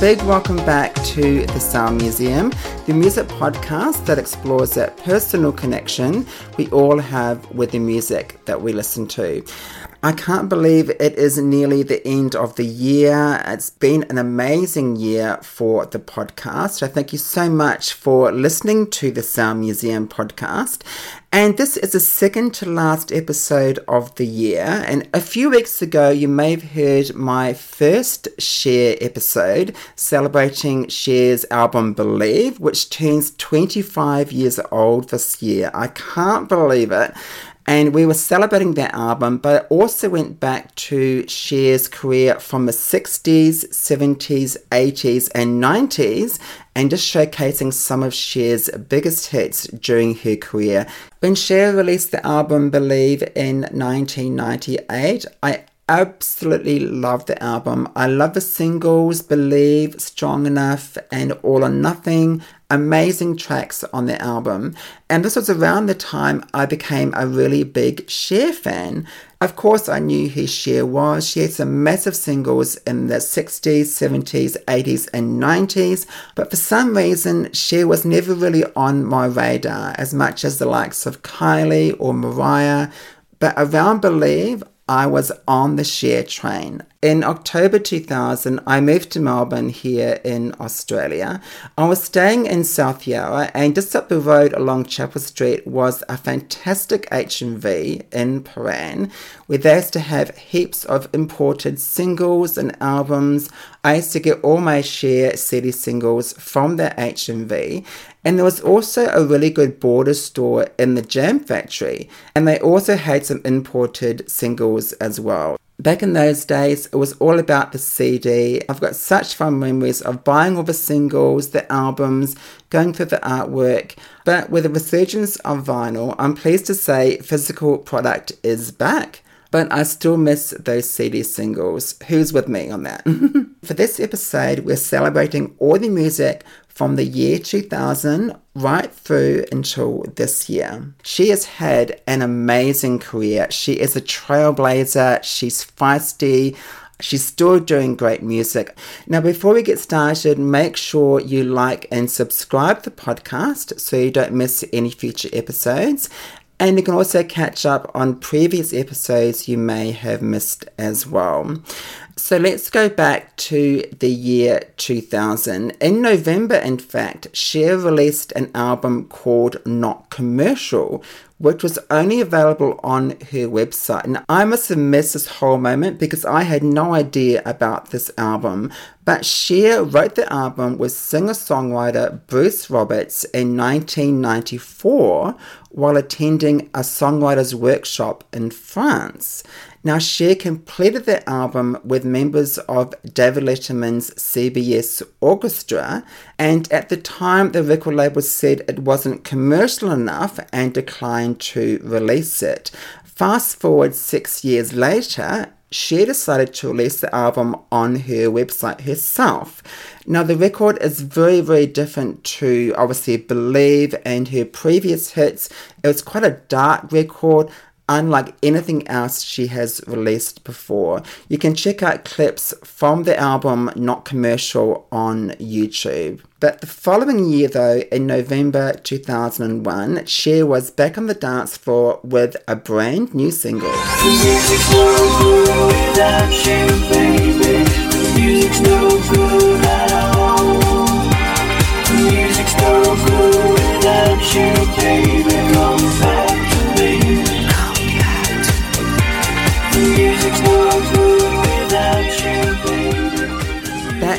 big welcome back to the Sound Museum, the music podcast that explores that personal connection we all have with the music that we listen to. I can't believe it is nearly the end of the year. It's been an amazing year for the podcast. I thank you so much for listening to the Sound Museum podcast. And this is the second to last episode of the year. And a few weeks ago, you may have heard my first Cher episode celebrating Cher's album Believe, which turns 25 years old this year. I can't believe it and we were celebrating that album, but it also went back to Cher's career from the 60s, 70s, 80s, and 90s, and just showcasing some of Cher's biggest hits during her career. When Cher released the album Believe in 1998, I absolutely love the album. I love the singles Believe, Strong Enough, and All or Nothing amazing tracks on the album. And this was around the time I became a really big Cher fan. Of course, I knew who Cher was. She had some massive singles in the 60s, 70s, 80s, and 90s, but for some reason, Cher was never really on my radar as much as the likes of Kylie or Mariah. But around Believe, I was on the Cher train. In October 2000, I moved to Melbourne here in Australia. I was staying in South Yarra, and just up the road along Chapel Street was a fantastic HMV in Prahran, where they used to have heaps of imported singles and albums. I used to get all my Cher CD singles from that HMV, and there was also a really good border store in the Jam Factory, and they also had some imported singles as well. Back in those days, it was all about the CD. I've got such fun memories of buying all the singles, the albums, going through the artwork. But with the resurgence of vinyl, I'm pleased to say physical product is back. But I still miss those CD singles. Who's with me on that? For this episode, we're celebrating all the music from the year 2000 right through until this year. She has had an amazing career. She is a trailblazer, she's feisty. She's still doing great music. Now, before we get started, make sure you like and subscribe to the podcast so you don't miss any future episodes. And you can also catch up on previous episodes you may have missed as well. So let's go back to the year 2000. In November, in fact, Cher released an album called Not Commercial, which was only available on her website. And I must have missed this whole moment because I had no idea about this album. But Cher wrote the album with singer songwriter Bruce Roberts in 1994 while attending a songwriter's workshop in France. Now, Cher completed the album with members of David Letterman's CBS Orchestra, and at the time, the record label said it wasn't commercial enough and declined to release it. Fast forward six years later, Cher decided to release the album on her website herself. Now, the record is very, very different to obviously Believe and her previous hits. It was quite a dark record, unlike anything else she has released before. You can check out clips from the album Not Commercial on YouTube. But the following year, though, in November 2001, Cher was back on the dance floor with a brand new single.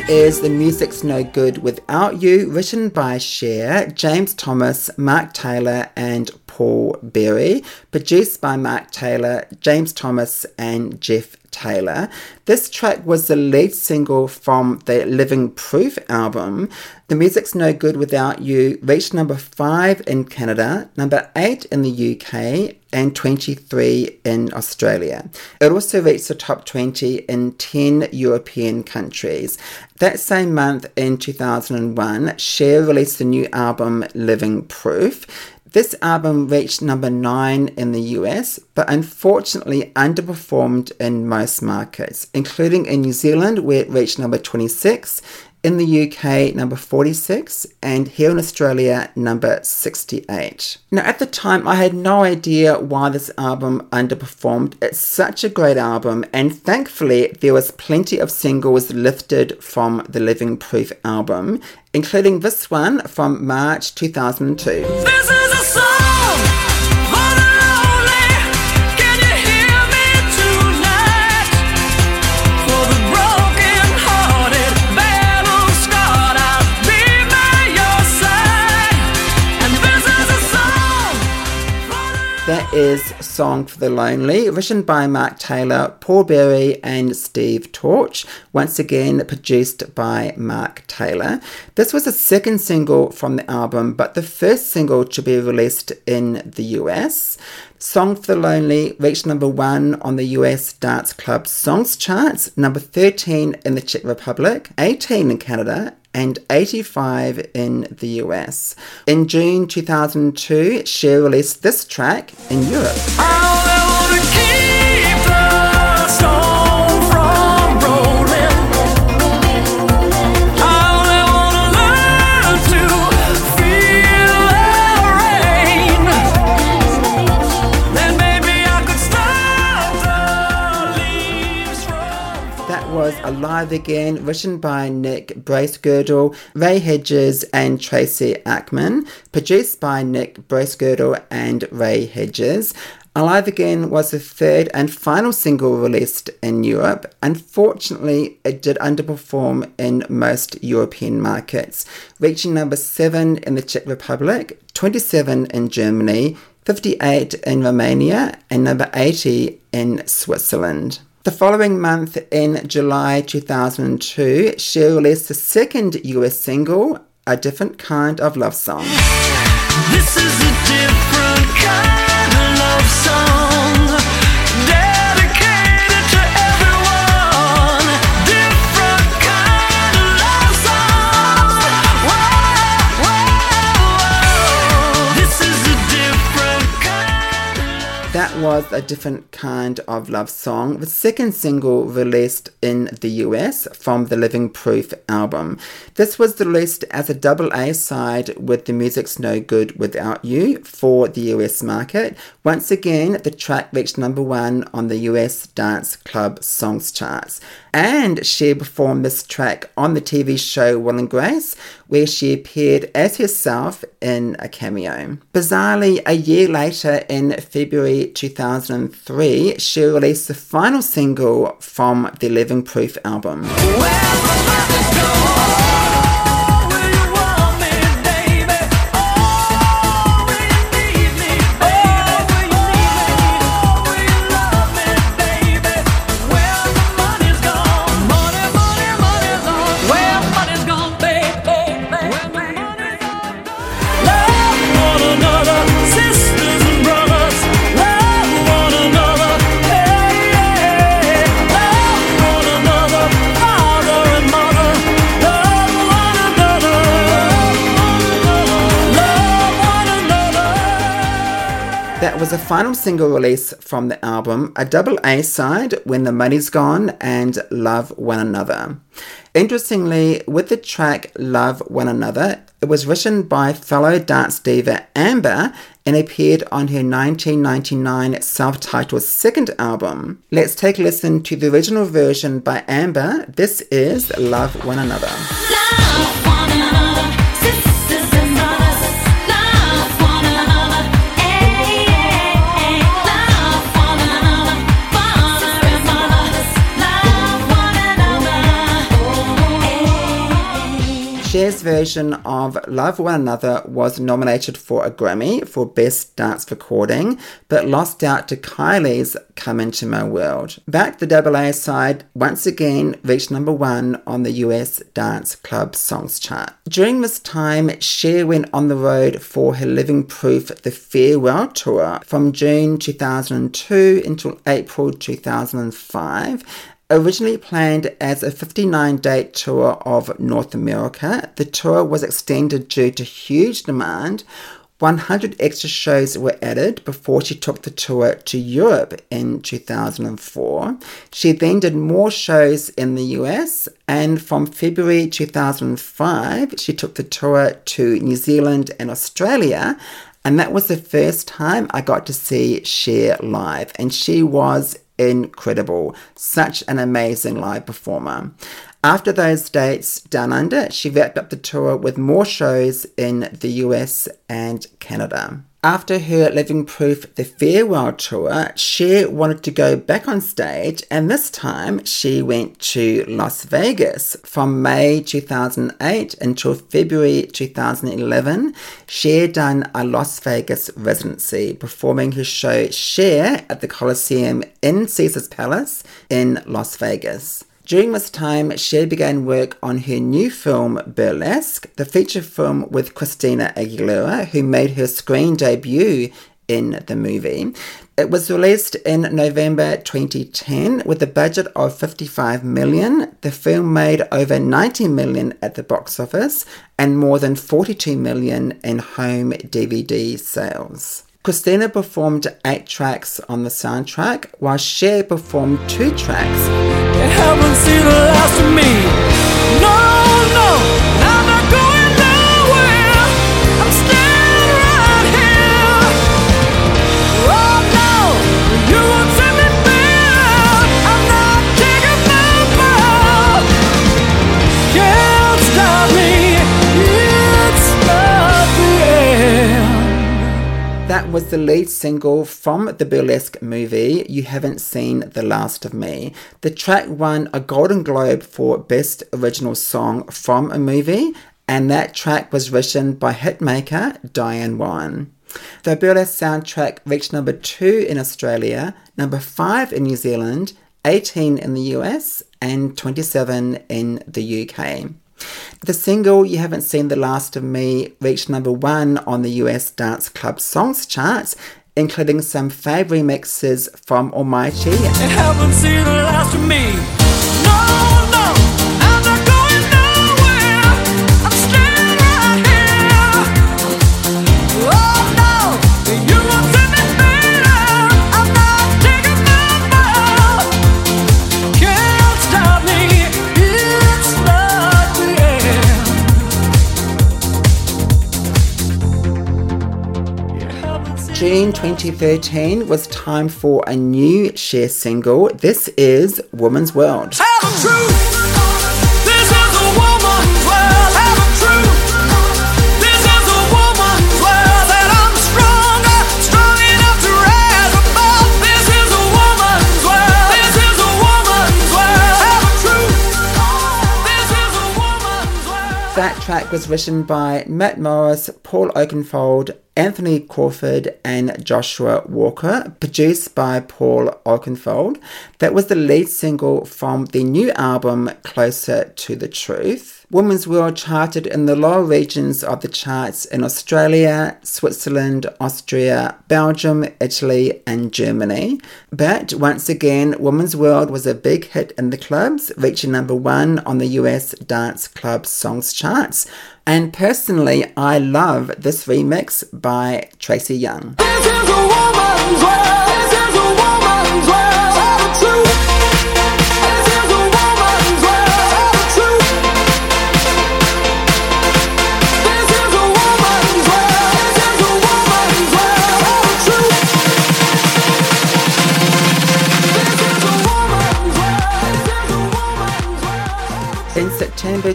Is The Music's No Good Without You, written by Cher, James Thomas, Mark Taylor, and Paul Barry, produced by Mark Taylor, James Thomas, and Jeff Taylor. This track was the lead single from the Living Proof album. The Music's No Good Without You reached number 5 in Canada, number 8 in the UK, and 23 in Australia. It also reached the top 20 in 10 European countries. That same month in 2001, Cher released the new album Living Proof. This album reached number 9 in the US, but unfortunately underperformed in most markets, including in New Zealand, where it reached number 26, in the UK, number 46, and here in Australia, number 68. Now, at the time, I had no idea why this album underperformed. It's such a great album, and thankfully, there was plenty of singles lifted from the Living Proof album, including this one from March 2002. Is Song for the Lonely, written by Mark Taylor, Paul Barry, and Steve Torch. Once again, produced by Mark Taylor. This was the second single from the album, but the first single to be released in the US. Song for the Lonely reached number one on the US Dance Club Songs charts, number 13 in the Czech Republic, 18 in Canada, and 85 in the US. In June 2002, she released this track in Europe. Alive Again, written by Nick Bracegirdle, Ray Hedges, and Tracy Ackerman, produced by Nick Bracegirdle and Ray Hedges. Alive Again was the third and final single released in Europe. Unfortunately, it did underperform in most European markets, reaching number 7 in the Czech Republic, 27 in Germany, 58 in Romania, and number 80 in Switzerland. The following month, in July 2002, she released the second US single, A Different Kind of Love Song. Was a different kind of love song, the second single released in the US from the Living Proof album. This was released as a double A side with The Music's No Good Without You for the US market. Once again, the track reached number one on the US Dance Club Songs charts. And she performed this track on the TV show Will and Grace, where she appeared as herself in a cameo. Bizarrely, a year later, in February 2003, she released the final single from the Living Proof album. Was a final single release from the album, a double A side, When the Money's Gone, and Love One Another. Interestingly, with the track Love One Another, it was written by fellow dance diva Amber and appeared on her 1999 self titled second album. Let's take a listen to the original version by Amber. This is Love One Another. Love Cher's version of Love One Another was nominated for a Grammy for Best Dance Recording, but lost out to Kylie's Come Into My World. Back the double A side once again reached number one on the US Dance Club Songs chart. During this time, Cher went on the road for her Living Proof The Farewell Tour from June 2002 until April 2005 Originally planned as a 59 date tour of North America, the tour was extended due to huge demand. 100 extra shows were added before she took the tour to Europe in 2004. She then did more shows in the US, and from February 2005, she took the tour to New Zealand and Australia. And that was the first time I got to see Cher live, and she was incredible. Such an amazing live performer. After those dates down under, she wrapped up the tour with more shows in the US and Canada. After her Living Proof The Farewell Tour, Cher wanted to go back on stage, and this time she went to Las Vegas. From May 2008 until February 2011, Cher done a Las Vegas residency, performing her show Cher at the Coliseum in Caesars Palace in Las Vegas. During this time, she began work on her new film Burlesque, the feature film with Christina Aguilera, who made her screen debut in the movie. It was released in November 2010 with a budget of 55 million. The film made over 90 million at the box office and more than 42 million in home DVD sales. Christina performed eight tracks on the soundtrack, while Cher performed two tracks. The lead single from the burlesque movie, You Haven't Seen the Last of Me. The track won a Golden Globe for Best Original Song from a Movie, and that track was written by hitmaker Diane Warren. The burlesque soundtrack reached number two in Australia, number five in New Zealand, 18 in the US, and 27 in the UK. The single You Haven't Seen the Last of Me reached number one on the US Dance Club Songs charts, including some fave remixes from Almighty. June 2013 was time for a new Cher single. This is Woman's World. That track was written by Matt Morris, Paul Oakenfold, Anthony Crawford, and Joshua Walker, produced by Paul Oakenfold. That was the lead single from the new album Closer to the Truth. Women's World charted in the lower regions of the charts in Australia, Switzerland, Austria, Belgium, Italy, and Germany. But once again, Women's World was a big hit in the clubs, reaching number one on the US Dance Club Songs charts. And personally, I love this remix by Tracy Young.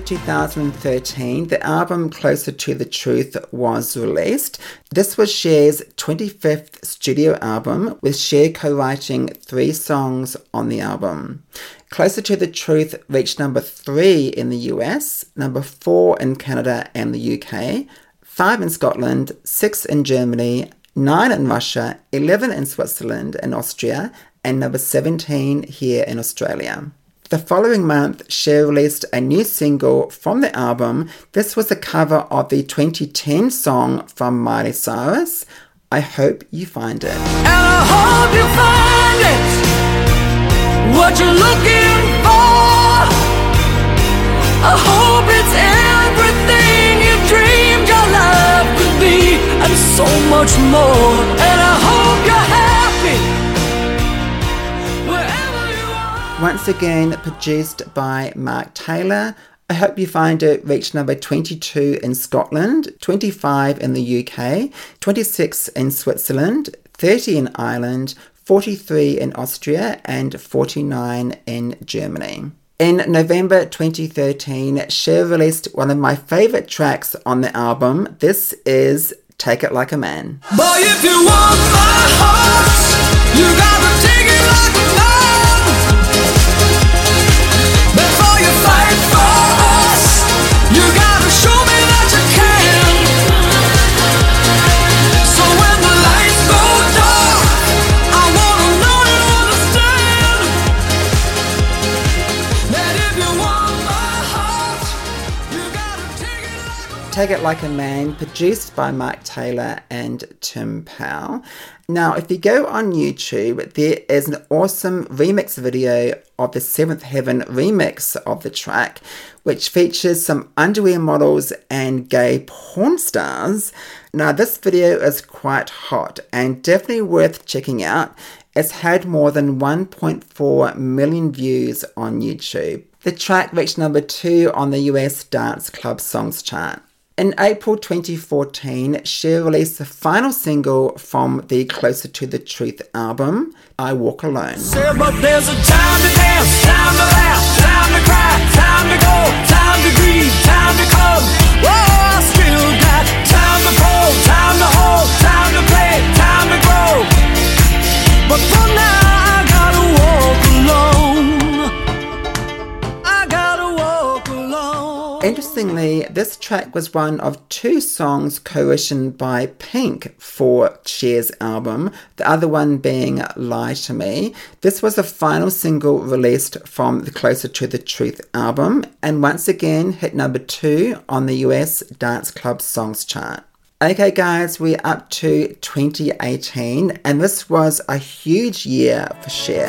2013, the album Closer to the Truth was released. This was Cher's 25th studio album, with Cher co writing three songs on the album. Closer to the Truth reached number three in the US, number four in Canada and the UK, five in Scotland, six in Germany, nine in Russia, 11 in Switzerland and Austria, and number 17 here in Australia. The following month, she released a new single from the album. This was a cover of the 2010 song from Miley Cyrus. I hope you find it. And I hope you find it. What you're looking for. I hope it's everything you dreamed your could be. And so much more, and Once again, produced by Mark Taylor. I hope you find it reached number 22 in Scotland, 25 in the UK, 26 in Switzerland, 30 in Ireland, 43 in Austria, and 49 in Germany. In November 2013, Cher released one of my favourite tracks on the album. This is Take It Like a Man. Boy, Take It Like a Man, produced by Mark Taylor and Tim Powell. Now, if you go on YouTube, there is an awesome remix video of the Seventh Heaven remix of the track, which features some underwear models and gay porn stars. Now, this video is quite hot and definitely worth checking out. It's had more than 1.4 million views on YouTube. The track reached number two on the US Dance Club Songs chart. In April 2014, Cher released the final single from the Closer to the Truth album, I Walk Alone. But there's a Interestingly, this track was one of two songs co-written by Pink for Cher's album, the other one being Lie to Me. This was the final single released from the Closer to the Truth album, and once again hit number two on the US Dance Club Songs chart. Okay, guys, we're up to 2018, and this was a huge year for Cher.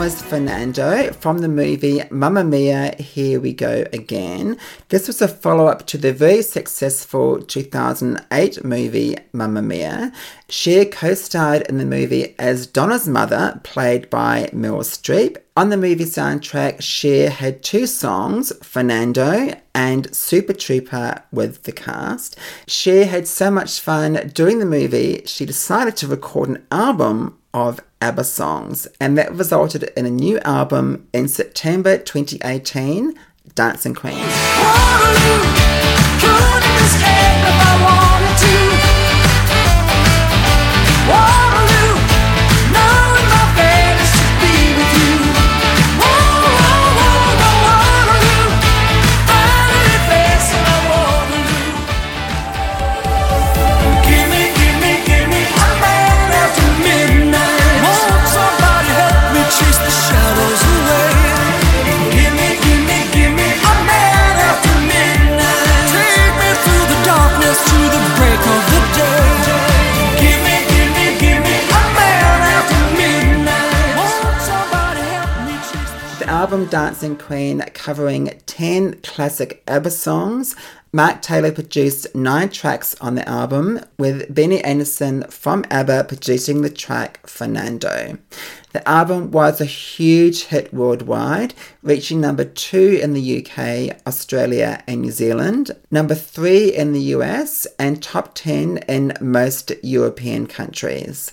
Was Fernando from the movie Mamma Mia, Here We Go Again. This was a follow up to the very successful 2008 movie Mamma Mia. Cher co starred in the movie as Donna's mother, played by Meryl Streep. On the movie soundtrack, Cher had two songs, Fernando and Super Trooper, with the cast. Cher had so much fun doing the movie, she decided to record an album of ABBA songs, and that resulted in a new album in September 2018, Dancing Queen. Dancing Queen, covering 10 classic ABBA songs. Mark Taylor produced nine tracks on the album, with Benny Andersson from ABBA producing the track Fernando. The album was a huge hit worldwide, reaching number two in the UK, Australia, and New Zealand, number three in the US, and top 10 in most European countries.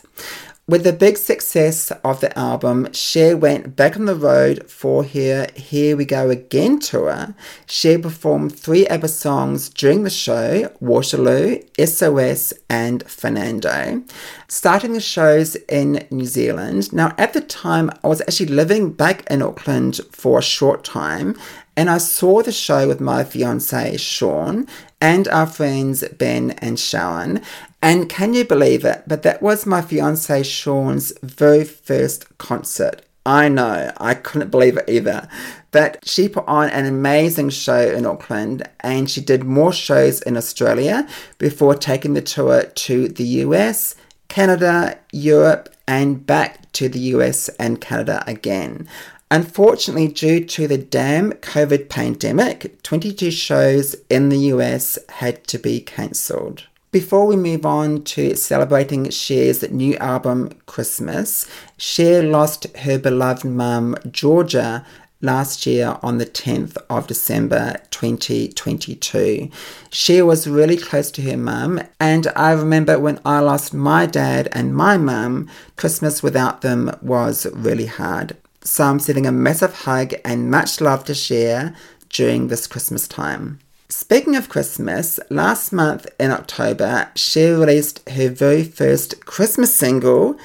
With the big success of the album, Cher went back on the road for her Here We Go Again tour. Cher performed three ABBA songs during the show Waterloo, SOS, and Fernando. Starting the shows in New Zealand. Now, at the time, I was actually living back in Auckland for a short time, and I saw the show with my fiance Sean and our friends Ben and Sharon. And can you believe it? But that was my fiance Sean's very first concert. I know, I couldn't believe it either. But she put on an amazing show in Auckland and she did more shows in Australia before taking the tour to the US, Canada, Europe, and back to the US and Canada again. Unfortunately, due to the damn COVID pandemic, 22 shows in the US had to be cancelled. Before we move on to celebrating Cher's new album, Christmas, Cher lost her beloved mum, Georgia, last year on the 10th of December 2022. Cher was really close to her mum, and I remember when I lost my dad and my mum, Christmas without them was really hard. So I'm sending a massive hug and much love to Cher during this Christmas time. Speaking of Christmas, last month in October, Cher released her very first Christmas single,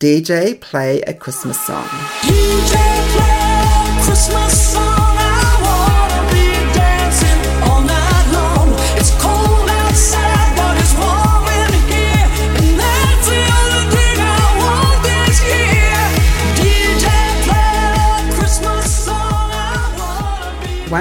DJ Play a Christmas Song.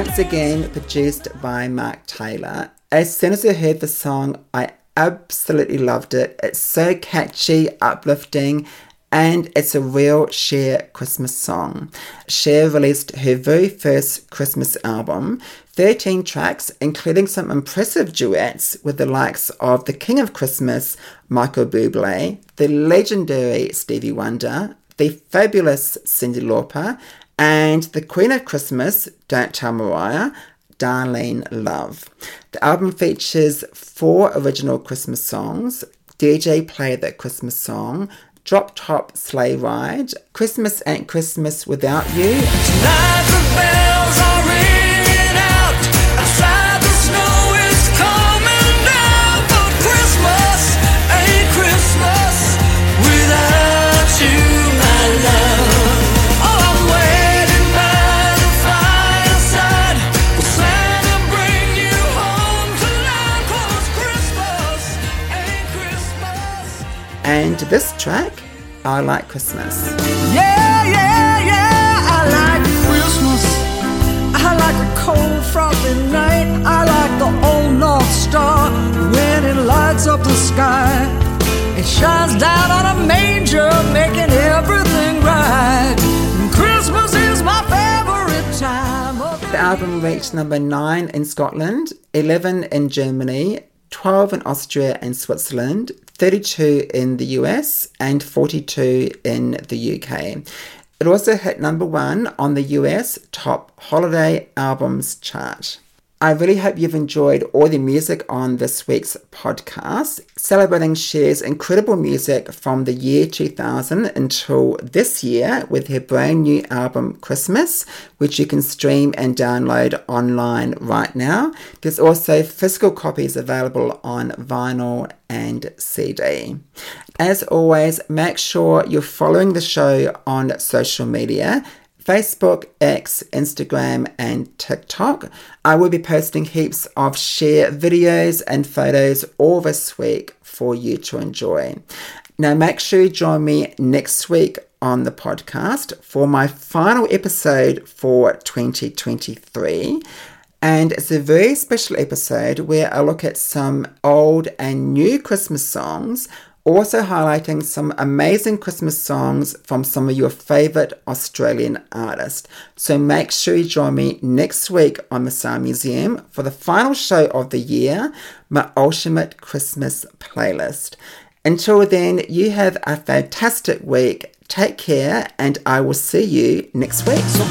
Once again, produced by Mark Taylor. As soon as I heard the song, I absolutely loved it. It's so catchy, uplifting, and it's a real Cher Christmas song. Cher released her very first Christmas album, 13 tracks, including some impressive duets with the likes of the King of Christmas, Michael Bublé, the legendary Stevie Wonder, the fabulous Cyndi Lauper, and the Queen of Christmas, Don't Tell Mariah, Darlene Love. The album features four original Christmas songs DJ Play That Christmas Song, Drop Top Sleigh Ride, Christmas Ain't Christmas Without You, Tonight track, I Like Christmas. Yeah, yeah, yeah, I like Christmas. I like the cold, frosty night. I like the old North Star when it lights up the sky. It shines down on a manger, making everything right. And Christmas is my favorite time The album reached number 9 in Scotland, 11 in Germany, 12 in Austria and Switzerland, 32 in the US, and 42 in the UK. It also hit number 1 on the US Top Holiday Albums chart. I really hope you've enjoyed all the music on this week's podcast, celebrating Cher's incredible music from the year 2000 until this year with her brand new album Christmas, which you can stream and download online right now. There's also physical copies available on vinyl and CD. As always, make sure you're following the show on social media. Facebook, X, Instagram, and TikTok. I will be posting heaps of Cher videos and photos all this week for you to enjoy. Now, make sure you join me next week on the podcast for my final episode for 2023. And it's a very special episode where I look at some old and new Christmas songs also highlighting some amazing Christmas songs from some of your favorite Australian artists. So make sure you join me next week on the Sound Museum for the final show of the year, my ultimate Christmas playlist. Until then, you have a fantastic week. Take care, and I will see you next week. So